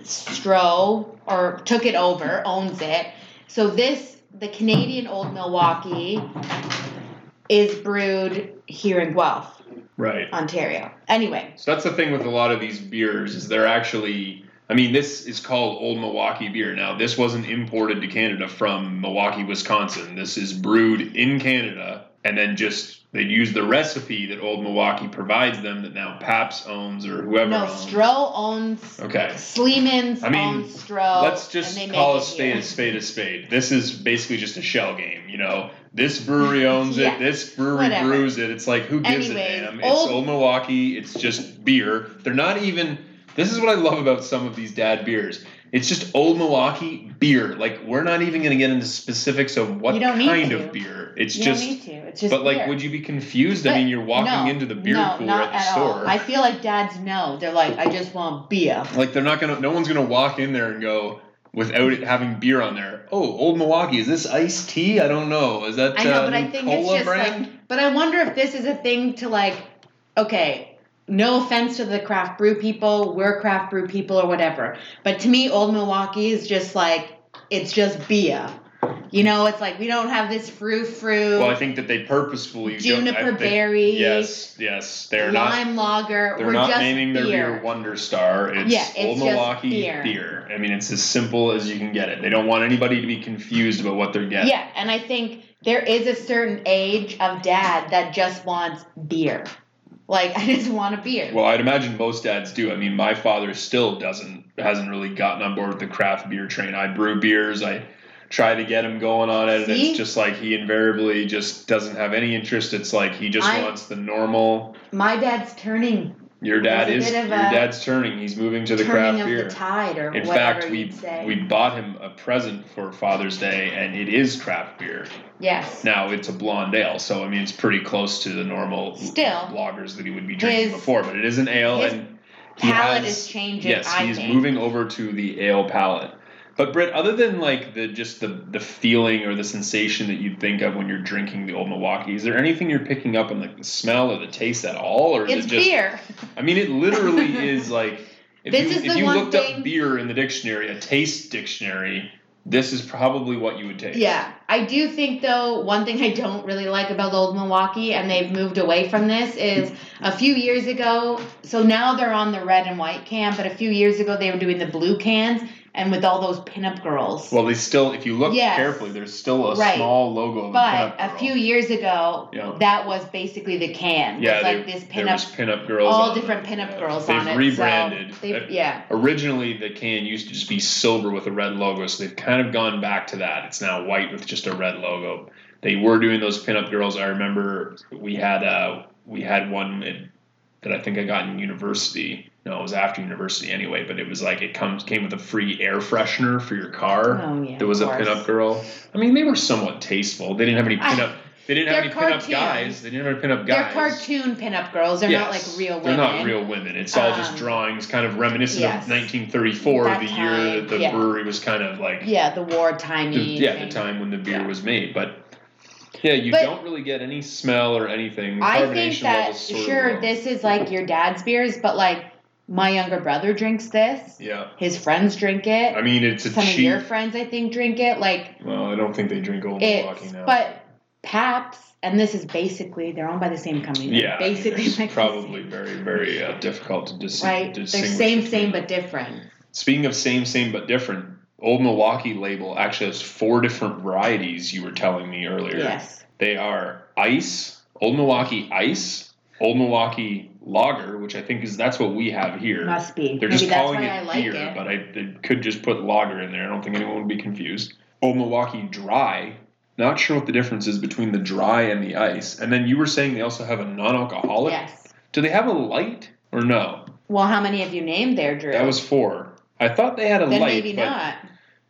Speaker 4: Stroh or took it over, owns it. So this, the Canadian Old Milwaukee, is brewed here in Guelph,
Speaker 3: right.
Speaker 4: Ontario. Anyway,
Speaker 3: So that's the thing with a lot of these beers is they're actually. I mean, this is called Old Milwaukee beer. Now, this wasn't imported to Canada from Milwaukee, Wisconsin. This is brewed in Canada, and then just they use the recipe that Old Milwaukee provides them that now Pabst owns or whoever
Speaker 4: no,
Speaker 3: owns.
Speaker 4: Stroh owns
Speaker 3: Okay.
Speaker 4: Sleeman's
Speaker 3: I mean,
Speaker 4: owns Stroh.
Speaker 3: Let's just call a spade
Speaker 4: here.
Speaker 3: a spade a spade. This is basically just a shell game, you know. This brewery owns
Speaker 4: Yeah.
Speaker 3: it. This brewery
Speaker 4: Whatever.
Speaker 3: brews it. It's like who gives
Speaker 4: Anyways,
Speaker 3: a damn? It's
Speaker 4: Old-
Speaker 3: old Milwaukee. It's just beer. They're not even. This is what I love about some of these dad beers. It's just old Milwaukee beer. Like we're not even going to get into specifics of what
Speaker 4: You don't need
Speaker 3: kind of beer. It's
Speaker 4: You
Speaker 3: just.
Speaker 4: don't need to. It's just
Speaker 3: But like, would you be confused? I mean, you're walking
Speaker 4: no,
Speaker 3: into the beer
Speaker 4: no,
Speaker 3: cooler
Speaker 4: not
Speaker 3: at the
Speaker 4: all.
Speaker 3: store.
Speaker 4: I feel like dads know. They're like, I just want beer.
Speaker 3: Like they're not gonna. No one's gonna walk in there and go without it having beer on there. Oh, Old Milwaukee. Is this iced tea? I don't know. Is that
Speaker 4: I know,
Speaker 3: uh,
Speaker 4: but I think it's just
Speaker 3: brand?
Speaker 4: like. But I wonder if this is a thing to like. Okay, no offense to the craft brew people. We're craft brew people or whatever. But to me, Old Milwaukee is just like it's just beer. You know, it's like we don't have this frou frou.
Speaker 3: well, I think that they purposefully
Speaker 4: Juniper
Speaker 3: think-
Speaker 4: berry.
Speaker 3: Yes, yes. They're not.
Speaker 4: lime lager.
Speaker 3: They're
Speaker 4: We're
Speaker 3: not
Speaker 4: just
Speaker 3: naming their
Speaker 4: beer.
Speaker 3: beer Wonder Star. It's,
Speaker 4: Yeah, it's
Speaker 3: Old Milwaukee
Speaker 4: beer.
Speaker 3: I mean, it's as simple as you can get it. They don't want anybody to be confused about what they're getting.
Speaker 4: Yeah, and I think there is a certain age of dad that just wants beer. Like I just want a beer.
Speaker 3: Well, I'd imagine most dads do. I mean, my father still doesn't hasn't really gotten on board with the craft beer train. I brew beers. I try to get him going on it, and it's just like he invariably just doesn't have any interest. It's like he just
Speaker 4: I-
Speaker 3: wants the normal.
Speaker 4: My dad's turning
Speaker 3: Your dad is your dad's turning. He's moving to the craft
Speaker 4: of
Speaker 3: beer.
Speaker 4: the tide, or
Speaker 3: In fact, we we bought him a present for Father's Day, and it is craft beer.
Speaker 4: Yes.
Speaker 3: Now it's a blonde ale, so I mean it's pretty close to the normal
Speaker 4: Still,
Speaker 3: lagers that he would be drinking
Speaker 4: his-
Speaker 3: before, but it is an ale, and
Speaker 4: palate
Speaker 3: has-
Speaker 4: is changing.
Speaker 3: Yes,
Speaker 4: I
Speaker 3: he's
Speaker 4: think.
Speaker 3: moving over to the ale palate. But Britt, other than like the just the the feeling or the sensation that you'd think of when you're drinking the old Milwaukee, is there anything you're picking up in like the smell or the taste at all, or is
Speaker 4: It's
Speaker 3: it just?
Speaker 4: beer.
Speaker 3: I mean, it literally is like if
Speaker 4: This
Speaker 3: you if you looked
Speaker 4: thing-
Speaker 3: up beer in the dictionary, a taste dictionary, this is probably what you would take.
Speaker 4: Yeah, I do think though one thing I don't really like about Old Milwaukee, and they've moved away from this, is a few years ago. So now they're on the red and white can, but a few years ago they were doing the blue cans, and with all those pinup girls.
Speaker 3: Well, they still, if you look
Speaker 4: Yes.
Speaker 3: carefully, there's still a
Speaker 4: Right.
Speaker 3: small logo of a
Speaker 4: but
Speaker 3: pinup
Speaker 4: a few years ago,
Speaker 3: Yeah.
Speaker 4: that was basically the can.
Speaker 3: yeah, they,
Speaker 4: like this pinup,
Speaker 3: pinup girls.
Speaker 4: all different
Speaker 3: them.
Speaker 4: pinup girls
Speaker 3: They've
Speaker 4: on it.
Speaker 3: rebranded.
Speaker 4: So they,
Speaker 3: Uh,
Speaker 4: yeah,
Speaker 3: Originally, the can used to just be silver with a red logo, so they've kind of gone back to that. It's now white with just a red logo. they were doing those pinup girls. I remember we had uh we had one in- that I think I got in university. No, it was after university anyway. But it was like it comes came with a free air freshener for your car.
Speaker 4: Oh yeah.
Speaker 3: There was a pinup girl. I mean, they were somewhat tasteful. They didn't have any
Speaker 4: I-
Speaker 3: pinup. They didn't have any
Speaker 4: they're
Speaker 3: pinup guys. They didn't have any pinup guys.
Speaker 4: They're cartoon pinup girls. They're not like
Speaker 3: Yes,
Speaker 4: real
Speaker 3: They're
Speaker 4: women.
Speaker 3: not real women. It's all just
Speaker 4: Um,
Speaker 3: drawings, kind of reminiscent
Speaker 4: yes.
Speaker 3: of 1934,
Speaker 4: That
Speaker 3: the year that the
Speaker 4: yeah.
Speaker 3: brewery was kind of like
Speaker 4: Yeah, the wartime.
Speaker 3: the, yeah, the time when the beer
Speaker 4: yeah.
Speaker 3: was made. But yeah, you
Speaker 4: But-
Speaker 3: don't really get any smell or anything.
Speaker 4: I think that
Speaker 3: level's sort of
Speaker 4: sure this is like your dad's beers, but like my younger brother drinks this.
Speaker 3: Yeah,
Speaker 4: His friends drink it.
Speaker 3: I mean it's a
Speaker 4: Some of your friends, I think, drink it. Like
Speaker 3: well, I don't think they drink Old Milwaukee now.
Speaker 4: but Pabst, and this is basically they're owned by the same company. They're
Speaker 3: yeah,
Speaker 4: basically
Speaker 3: it's
Speaker 4: like
Speaker 3: probably
Speaker 4: same-
Speaker 3: very, very uh, difficult to dis-
Speaker 4: right. They're same, same, but different.
Speaker 3: Speaking of same, same but different, Old Milwaukee label actually has four different varieties. You were telling me earlier.
Speaker 4: Yes.
Speaker 3: They are Ice, Old Milwaukee Ice, Old Milwaukee Lager, which I think is that's what we have here.
Speaker 4: Must be.
Speaker 3: They're
Speaker 4: Maybe
Speaker 3: just calling it
Speaker 4: like
Speaker 3: beer,
Speaker 4: it.
Speaker 3: but I they could just put lager in there. I don't think anyone would be confused. Old Milwaukee Dry. Not sure what the difference is between the dry and the ice. And then you were saying they also have a non-alcoholic.
Speaker 4: Yes.
Speaker 3: Do they have a light or no?
Speaker 4: Well, how many have you named there, Drew?
Speaker 3: That was four. I thought they had a
Speaker 4: then
Speaker 3: light,
Speaker 4: maybe not.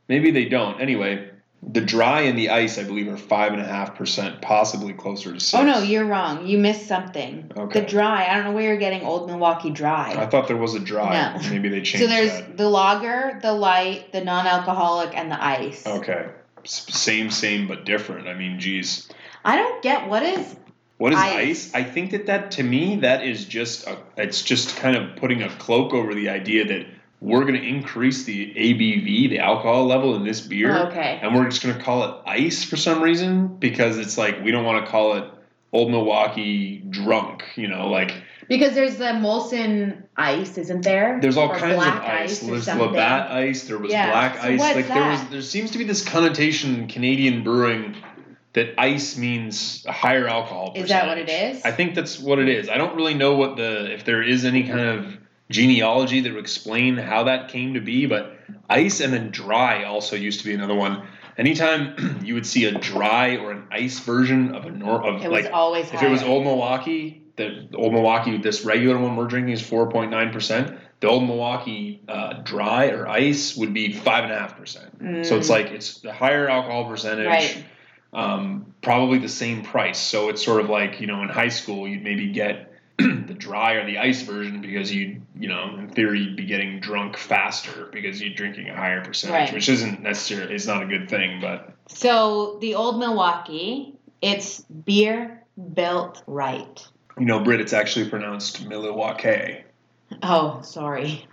Speaker 3: maybe they don't. Anyway, the dry and the ice, I believe, are five and a half percent, possibly closer to six.
Speaker 4: Oh no, you're wrong. You missed something.
Speaker 3: Okay.
Speaker 4: The dry. I don't know where you're getting Old Milwaukee Dry.
Speaker 3: I thought there was a dry.
Speaker 4: No.
Speaker 3: Maybe they changed
Speaker 4: So there's
Speaker 3: that.
Speaker 4: the lager, the light, the non-alcoholic, and the ice.
Speaker 3: Okay. S- Same, same, but different. I mean, geez.
Speaker 4: I don't get what is.
Speaker 3: What is
Speaker 4: Ice.
Speaker 3: ice? I think that that to me that is just a, it's just kind of putting a cloak over the idea that we're going to increase the ABV, the alcohol level in this beer,
Speaker 4: Oh, okay.
Speaker 3: and we're just going to call it ice for some reason because it's like we don't want to call it Old Milwaukee drunk, you know, like
Speaker 4: Because there's the Molson ice, isn't there?
Speaker 3: there's all
Speaker 4: Or
Speaker 3: kinds of ice.
Speaker 4: or
Speaker 3: There's
Speaker 4: something.
Speaker 3: Labatt ice. There was
Speaker 4: Yeah,
Speaker 3: black
Speaker 4: so
Speaker 3: ice. like there was, there seems to be this connotation in Canadian brewing that ice means a higher alcohol. Percentage.
Speaker 4: Is that what it is?
Speaker 3: I think that's what it is. I don't really know what the if there is any kind of genealogy that would explain how that came to be, but ice and then dry also used to be another one. Anytime you would see a dry or an ice version of a nor of
Speaker 4: It was
Speaker 3: like
Speaker 4: always
Speaker 3: if it was. Old Milwaukee, the Old Milwaukee, this regular one we're drinking is four point nine percent. The Old Milwaukee uh, dry or ice would be five and a half percent. So it's
Speaker 4: Mm,
Speaker 3: like it's the higher alcohol percentage,
Speaker 4: Right.
Speaker 3: um, probably the same price. So it's sort of like you know in high school you'd maybe get the dry or the ice version because you you know in theory you'd be getting drunk faster because you're drinking a higher percentage,
Speaker 4: Right.
Speaker 3: which isn't necessarily it's not a good thing, but
Speaker 4: So the Old Milwaukee, it's beer built right.
Speaker 3: you know Britt, it's actually pronounced Milwaukee.
Speaker 4: Oh, sorry.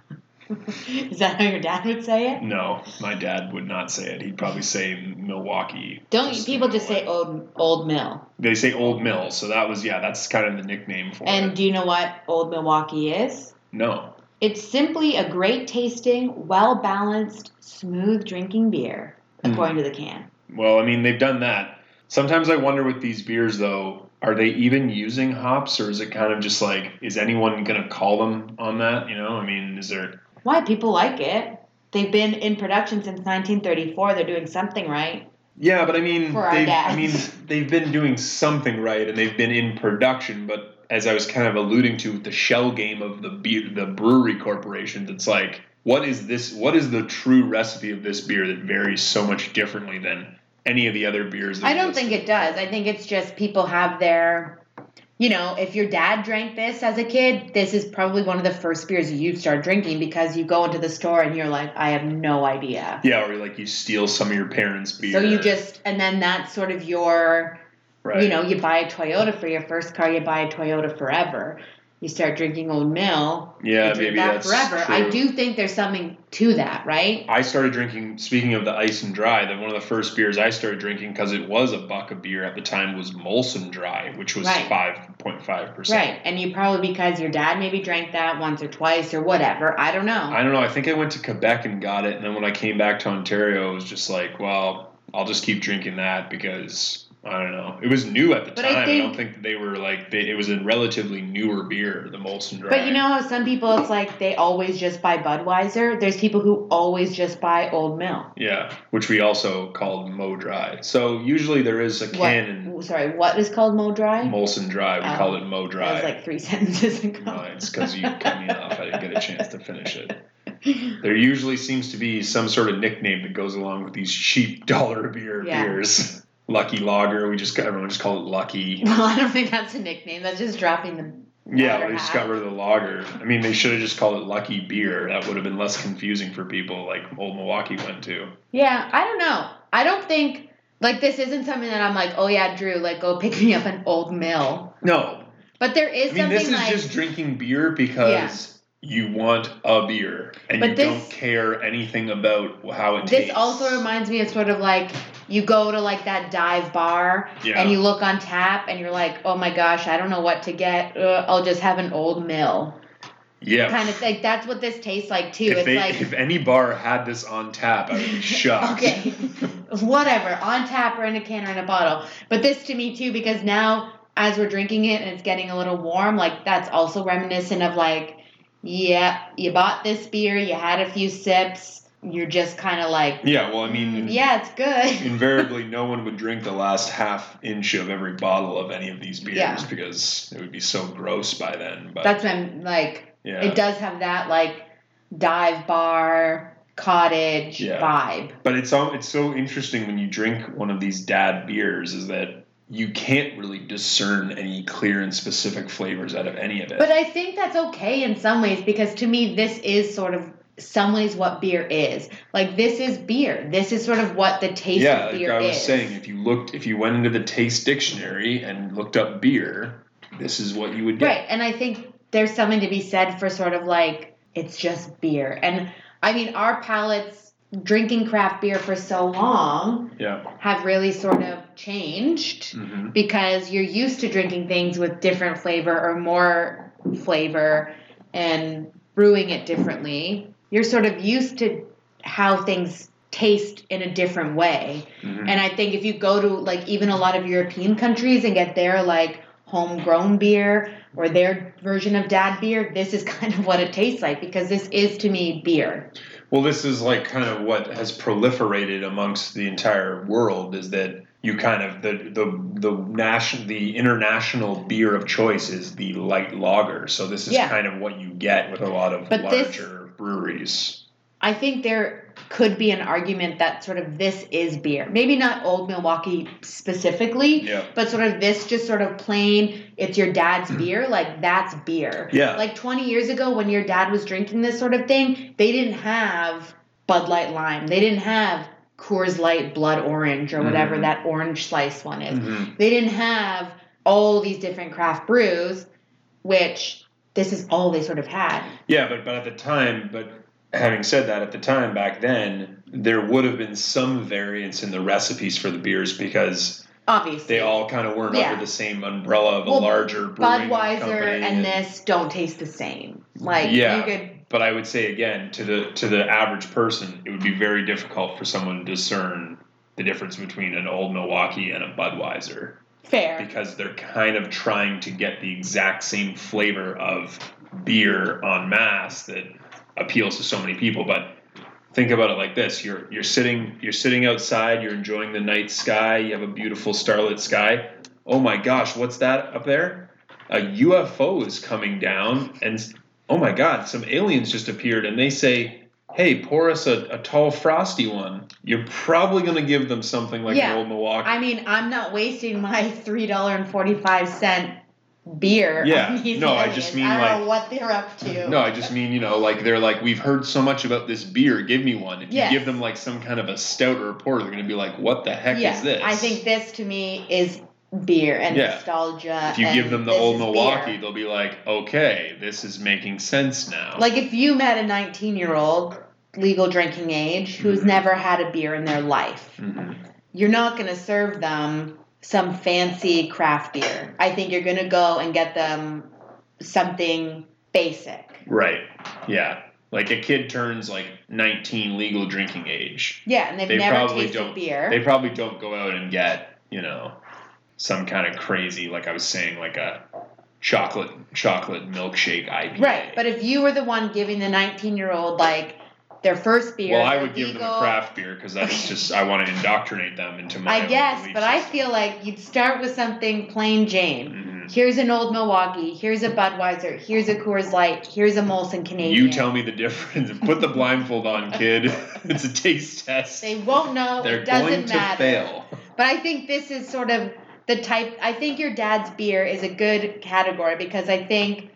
Speaker 4: Is that how your dad would say it?
Speaker 3: No, my dad would not say it. He'd probably say Milwaukee.
Speaker 4: Don't
Speaker 3: Just
Speaker 4: people just say. Old Old Mill?
Speaker 3: They say Old Mill, so that was yeah. That's kind of the nickname for
Speaker 4: And
Speaker 3: it.
Speaker 4: do you know what Old Milwaukee is?
Speaker 3: No,
Speaker 4: It's simply a great tasting, well balanced, smooth drinking beer,
Speaker 3: Mhm.
Speaker 4: according to the can.
Speaker 3: well, I mean they've done that. Sometimes I wonder with these beers though, are they even using hops, or is it kind of just like is anyone gonna call them on that? You know, I mean, is there?
Speaker 4: Why people like it? They've been in production since 1934. They're doing something right.
Speaker 3: Yeah, but I mean, they've, I mean, they've been doing something right, and they've been in production. But as I was kind of alluding to, with the shell game of the beer, the brewery corporations, it's like, what is this? What is the true recipe of this beer that varies so much differently than any of the other beers? That
Speaker 4: I don't think it does. I think it's just people have their, you know, if your dad drank this as a kid, this is probably one of the first beers you'd start drinking because you go into the store and you're like, I have no idea.
Speaker 3: Yeah, or like you steal some of your parents' beer.
Speaker 4: So you just, and then that's sort of your,
Speaker 3: right.
Speaker 4: you know, you buy a Toyota for your first car, you buy a Toyota forever. You start drinking Old Mill,
Speaker 3: yeah, maybe
Speaker 4: that
Speaker 3: that's
Speaker 4: forever.
Speaker 3: True.
Speaker 4: I do think there's something to that, right?
Speaker 3: I started drinking. Speaking of the ice and dry, that one of the first beers I started drinking because it was a buck of beer at the time was Molson Dry, which was five point five percent.
Speaker 4: Right. And you probably because your dad maybe drank that once or twice or whatever. I don't know.
Speaker 3: I don't know. I think I went to Quebec and got it, and then when I came back to Ontario, it was just like, well, I'll just keep drinking that because I don't know. It was new at the
Speaker 4: But I
Speaker 3: time. I, don't
Speaker 4: think-
Speaker 3: think that they were like they, it was a relatively newer beer, the Molson Dry.
Speaker 4: But you know how some people it's like they always just buy Budweiser. There's people who always just buy Old Mill.
Speaker 3: Yeah, which we also called Mo Dry. So usually there is a
Speaker 4: What? Sorry, what is called Mo Dry?
Speaker 3: Molson Dry. We
Speaker 4: Oh.
Speaker 3: called it Mo
Speaker 4: That
Speaker 3: Dry.
Speaker 4: was like three sentences ago.
Speaker 3: no, it's because you cut me off. I didn't get a chance to finish it. There usually seems to be some sort of nickname that goes along with these cheap dollar beer
Speaker 4: Yeah.
Speaker 3: beers. Lucky Lager. We just got everyone just called it Lucky.
Speaker 4: Well, I don't think that's a nickname. That's just dropping the.
Speaker 3: Yeah, they just got rid of the lager. I mean, they should have just called it Lucky Beer. That would have been less confusing for people like old Milwaukee went to.
Speaker 4: Yeah, I don't know. I don't think like this isn't something that I'm like, oh yeah, Drew, like go pick me up an Old Mill.
Speaker 3: No,
Speaker 4: But there is
Speaker 3: I mean
Speaker 4: something
Speaker 3: this is
Speaker 4: like
Speaker 3: just drinking beer because you want a beer and
Speaker 4: But
Speaker 3: you
Speaker 4: this-
Speaker 3: don't care anything about how it
Speaker 4: this
Speaker 3: tastes.
Speaker 4: also reminds me of sort of like you go to like that dive bar
Speaker 3: Yeah.
Speaker 4: and you look on tap and you're like, oh my gosh, I don't know what to get. Uh, I'll just have an Old Mill.
Speaker 3: yeah.
Speaker 4: Kind of like that's what this tastes like too.
Speaker 3: if,
Speaker 4: it's
Speaker 3: they,
Speaker 4: like
Speaker 3: if any bar had this on tap, I would be shocked.
Speaker 4: okay, whatever, on tap or in a can or in a bottle. But this to me too, because now as we're drinking it and it's getting a little warm, like that's also reminiscent of like, yeah, you bought this beer, you had a few sips, you're just kind of like,
Speaker 3: Yeah, well, I mean, mm,
Speaker 4: yeah, it's good.
Speaker 3: invariably, no one would drink the last half inch of every bottle of any of these beers
Speaker 4: Yeah.
Speaker 3: because it would be so gross by then. But
Speaker 4: That's when like,
Speaker 3: yeah,
Speaker 4: it does have that like dive bar cottage
Speaker 3: Yeah.
Speaker 4: vibe.
Speaker 3: But it's all it's so interesting when you drink one of these dad beers is that you can't really discern any clear and specific flavors out of any of it.
Speaker 4: But I think that's okay in some ways because to me, this is sort of some ways what beer is. Like this is beer. This is sort of what the taste
Speaker 3: yeah,
Speaker 4: of beer like
Speaker 3: I was
Speaker 4: is.
Speaker 3: saying, if you looked, if you went into the taste dictionary and looked up beer, this is what you would get.
Speaker 4: Right. And I think there's something to be said for sort of like it's just beer. And I mean, our palates drinking craft beer for so long
Speaker 3: Yeah.
Speaker 4: have really sort of changed
Speaker 3: hmm
Speaker 4: because you're used to drinking things with different flavor or more flavor and brewing it differently. You're sort of used to how things taste in a different way.
Speaker 3: hmm
Speaker 4: And I think if you go to like even a lot of European countries and get their like homegrown beer or their version of dad beer, this is kind of what it tastes like because this is to me beer.
Speaker 3: Well, this is like kind of what has proliferated amongst the entire world is that you kind of the the the national the international beer of choice is the light lager. So this is
Speaker 4: Yeah.
Speaker 3: kind of what you get with a lot of
Speaker 4: But this-
Speaker 3: larger breweries.
Speaker 4: I think there could be an argument that sort of this is beer. Maybe not old Milwaukee specifically,
Speaker 3: Yeah.
Speaker 4: but sort of this just sort of plain it's your dad's beer, like that's beer.
Speaker 3: Yeah.
Speaker 4: Like 20 years ago when your dad was drinking this sort of thing, they didn't have Bud Light Lime. They didn't have Coors Light Blood Orange or whatever
Speaker 3: Mhm.
Speaker 4: that orange slice one is.
Speaker 3: Mhm.
Speaker 4: They didn't have all these different craft brews, which this is all they sort of had.
Speaker 3: Yeah, but but at the time, but having said that, at the time back then, there would have been some variance in the recipes for the beers because
Speaker 4: Obviously.
Speaker 3: they all kind of weren't
Speaker 4: Yeah.
Speaker 3: under the same umbrella of a
Speaker 4: Well,
Speaker 3: larger brewing
Speaker 4: Budweiser
Speaker 3: company.
Speaker 4: and this don't taste the same. Like
Speaker 3: Yeah.
Speaker 4: you could
Speaker 3: But I would say again, to the to the average person, it would be very difficult for someone to discern the difference between an old Milwaukee and a Budweiser
Speaker 4: fair.
Speaker 3: because they're kind of trying to get the exact same flavor of beer en masse that appeals to so many people. But think about it like this: you're you're sitting you're sitting outside, you're enjoying the night sky, you have a beautiful starlit sky. Oh my gosh, what's that up there? A UFO is coming down, and oh my god, some aliens just appeared, and they say, "Hey, pour us a, a tall, frosty one." You're probably going to give them something like
Speaker 4: Yeah.
Speaker 3: an old Milwaukee.
Speaker 4: I mean, I'm not wasting my three dollar and forty five cent beer.
Speaker 3: Yeah. No, I just mean,
Speaker 4: I don't
Speaker 3: like-
Speaker 4: know what they're up to.
Speaker 3: No, I just mean, you know, like they're like, we've heard so much about this beer, give me one. If you give them like some kind of a stout or a porter, they're gonna be like, What the heck
Speaker 4: yeah,
Speaker 3: is this?
Speaker 4: I think this to me is beer and
Speaker 3: Yeah.
Speaker 4: nostalgia.
Speaker 3: if you give them the old Milwaukee,
Speaker 4: beer.
Speaker 3: they'll be like, Okay, this is making sense now.
Speaker 4: Like if you met a 19 year old, legal drinking age, who's
Speaker 3: Mhm.
Speaker 4: never had a beer in their life,
Speaker 3: Mhm.
Speaker 4: you're not going to serve them some fancy craft beer. I think you're going to go and get them something basic.
Speaker 3: Right. Yeah. Like a kid turns like nineteen legal drinking age.
Speaker 4: Yeah, and they've
Speaker 3: They
Speaker 4: never
Speaker 3: probably
Speaker 4: tasted
Speaker 3: don't-
Speaker 4: beer.
Speaker 3: They probably don't go out and get, you know, some kind of crazy, like I was saying, like a chocolate chocolate milkshake IPA.
Speaker 4: Right, but if you were the one giving the 19 year old like their first beer,
Speaker 3: well, I would give them a craft beer because that's just I want to indoctrinate them into my.
Speaker 4: I guess, but I feel like you'd start with something plain Jane.
Speaker 3: Mhm.
Speaker 4: Here's an old Milwaukee. Here's a Budweiser. Here's a Coors Light. Here's a Molson Canadian.
Speaker 3: You tell me the difference. Put the blindfold on, kid. it's a taste test.
Speaker 4: They won't know.
Speaker 3: They're
Speaker 4: it doesn't
Speaker 3: going to
Speaker 4: matter.
Speaker 3: fail.
Speaker 4: But I think this is sort of the type. I think your dad's beer is a good category because I think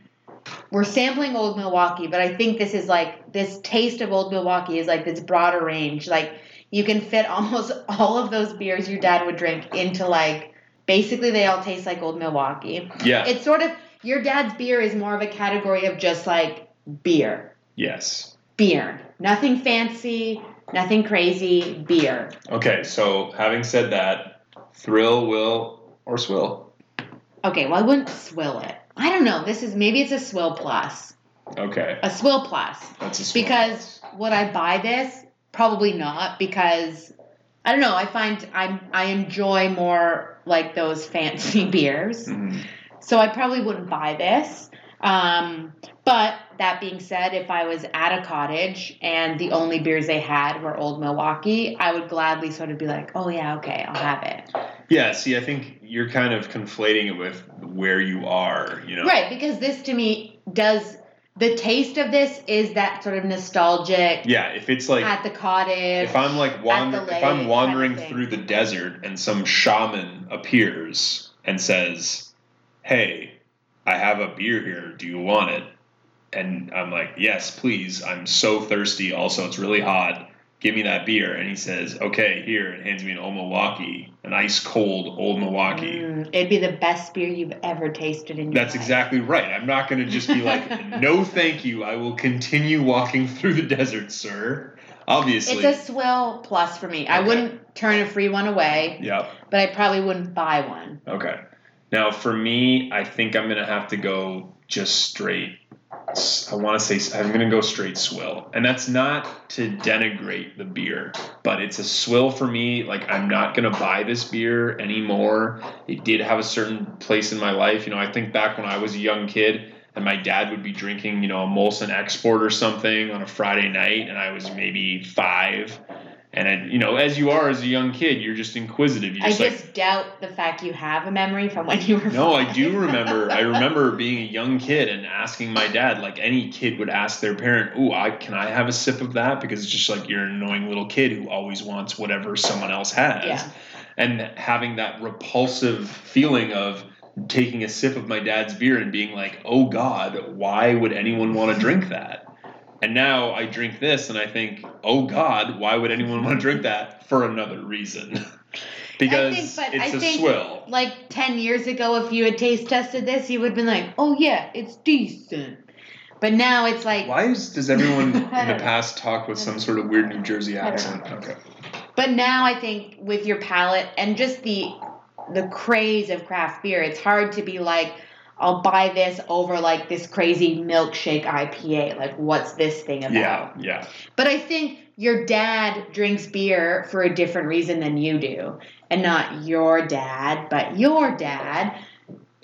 Speaker 4: we're sampling Old Milwaukee, but I think this is like this taste of Old Milwaukee is like this broader range. Like you can fit almost all of those beers your dad would drink into like basically they all taste like Old Milwaukee.
Speaker 3: Yeah.
Speaker 4: It's sort of your dad's beer is more of a category of just like beer.
Speaker 3: yes.
Speaker 4: Beer. Nothing fancy, nothing crazy, beer.
Speaker 3: Okay. So having said that, thrill, will, or swill.
Speaker 4: Okay, well I wouldn't swill it. I don't know. This is maybe it's a swill plus.
Speaker 3: Okay.
Speaker 4: A swill plus.
Speaker 3: That's a swill.
Speaker 4: Because would I buy this? Probably not because I don't know, I find I I enjoy more like those fancy beers.
Speaker 3: Mhm.
Speaker 4: So I probably wouldn't buy this. Um, but that being said, if I was at a cottage and the only beers they had were Old Milwaukee, I would gladly sort of be like, "Oh yeah, okay, I'll have it."
Speaker 3: Yeah. See, I think you're kind of conflating it with where you are. You know.
Speaker 4: Right, because this to me does the taste of this is that sort of nostalgic
Speaker 3: Yeah. If it's like
Speaker 4: at the cottage.
Speaker 3: if I'm like wander, if I'm wandering
Speaker 4: kind of
Speaker 3: through the desert and some shaman appears and says, "Hey, I have a beer here. Do you want it?" And I'm like, "Yes, please. I'm so thirsty. Also, it's really hot. Give me that beer." And he says, "Okay, here." And hands me an old Milwaukee, an ice cold old Milwaukee.
Speaker 4: Mm, it'd be the best beer you've ever tasted in your
Speaker 3: That's
Speaker 4: life.
Speaker 3: exactly right. I'm not going to just be like, "No, thank you. I will continue walking through the desert, sir." Obviously.
Speaker 4: It's a swill plus for me. I wouldn't turn a free one away,
Speaker 3: Yep.
Speaker 4: but I probably wouldn't buy one.
Speaker 3: Okay. Now, for me, I think I'm gonna have to go just straight. I want to say I'm gonna go straight swill, and that's not to denigrate the beer, but it's a swill for me. Like I'm not gonna buy this beer anymore. It did have a certain place in my life. You know, I think back when I was a young kid. And my dad would be drinking, you know, a Molson Export or something on a Friday night, and I was maybe five. And it, you know, as you are as a young kid, you're just inquisitive. You're
Speaker 4: I
Speaker 3: just
Speaker 4: just
Speaker 3: like,
Speaker 4: doubt the fact you have a memory from when you were.
Speaker 3: no, I do remember. I remember being a young kid and asking my dad, like any kid would ask their parent, "Ooh, I can I have a sip of that?" Because it's just like you're an annoying little kid who always wants whatever someone else has,
Speaker 4: Yeah.
Speaker 3: and having that repulsive feeling of taking a sip of my dad's beer and being like, "Oh God, why would anyone want to drink that?" And now I drink this and I think, "Oh God, why would anyone want to drink that?" For another reason, because
Speaker 4: but
Speaker 3: it's
Speaker 4: I
Speaker 3: a
Speaker 4: think-
Speaker 3: swill.
Speaker 4: Like ten years ago, if you had taste tested this, you would have been like, "Oh yeah, it's decent." But now it's like,
Speaker 3: Why is, does everyone in the past talk with some sort of weird New Jersey accent? Okay.
Speaker 4: But now I think with your palate and just the the craze of craft beer, it's hard to be like, I'll buy this over like this crazy milkshake IPA. Like, what's this thing about?
Speaker 3: Yeah, yeah.
Speaker 4: But I think your dad drinks beer for a different reason than you do, and not your dad, but your dad.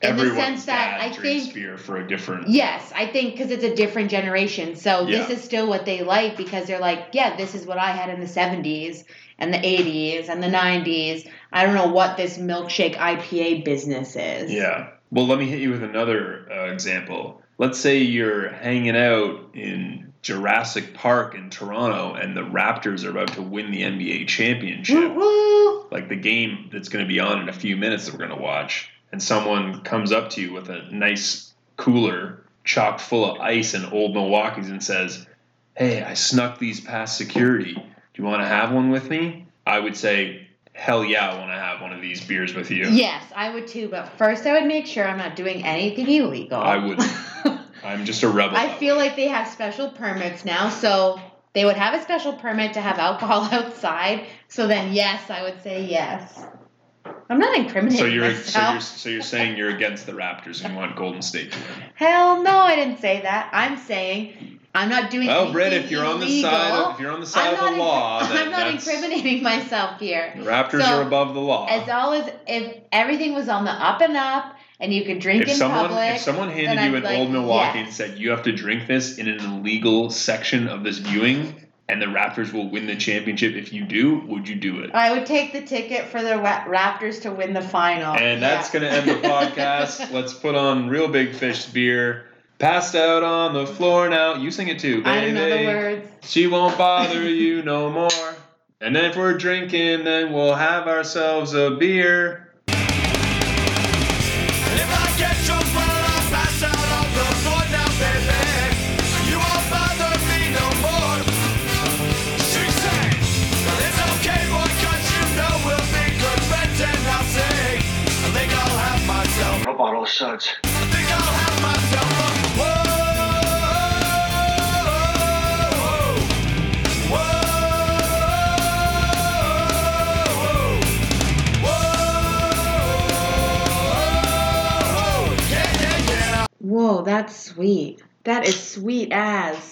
Speaker 4: In
Speaker 3: Everyone's
Speaker 4: the sense that I think
Speaker 3: beer for a different.
Speaker 4: Yes, I think because it's a different generation. So this is still what they like because they're like, yeah, this is what I had in the 70s and the 80s and the 90s. I don't know what this milkshake IPA business is.
Speaker 3: Yeah. Well, let me hit you with another uh, example. Let's say you're hanging out in Jurassic Park in Toronto, and the Raptors are about to win the NBA championship.
Speaker 4: Woo woo.
Speaker 3: like the game that's going to be on in a few minutes that we're going to watch, and someone comes up to you with a nice cooler chock full of ice and old Milwaukee's and says, Hey, I snuck these past security. Do you want to have one with me? I would say, Hell yeah, I want to have one of these beers with you.
Speaker 4: Yes, I would too, but first I would make sure I'm not doing anything illegal.
Speaker 3: I wouldn't. I'm just a rebel.
Speaker 4: I feel like they have special permits now, so they would have a special permit to have alcohol outside. So then, yes, I would say yes. I'm not incriminating
Speaker 3: so you're so
Speaker 4: myself.
Speaker 3: you're so you're saying you're against the Raptors and you want Golden State to win.
Speaker 4: Hell no, I didn't say that. I'm saying I'm not doing
Speaker 3: Well,
Speaker 4: anything
Speaker 3: Britt, if you're on the
Speaker 4: illegal.
Speaker 3: side, of, if you're on the side of the law,
Speaker 4: inc- I'm not incriminating myself here.
Speaker 3: the Raptors
Speaker 4: So,
Speaker 3: are above the law.
Speaker 4: As always, if everything was on the up and up and you could drink
Speaker 3: If
Speaker 4: in
Speaker 3: someone
Speaker 4: public,
Speaker 3: if someone handed you
Speaker 4: I'd
Speaker 3: an
Speaker 4: like,
Speaker 3: old Milwaukee
Speaker 4: yes.
Speaker 3: and said you have to drink this in an illegal section of this viewing, and the Raptors will win the championship if you do, would you do it?
Speaker 4: I would take the ticket for the Ra- Raptors to win the final.
Speaker 3: And that's
Speaker 4: Yeah.
Speaker 3: going to end the podcast. Let's put on Reel Big Fish beer. Passed out on the floor now. You sing it too, baby.
Speaker 4: I know the words.
Speaker 3: She won't bother you no more. And then if we're drinking, then we'll have ourselves a beer.
Speaker 2: If I get drunk while I pass out on the floor now, baby, you won't bother me no more. She said, it's okay, boy, 'cause you know we'll be good friends, and I'll say, I think I'll have myself,
Speaker 1: A bottle of suds.
Speaker 4: Whoa, that's sweet. That is sweet as.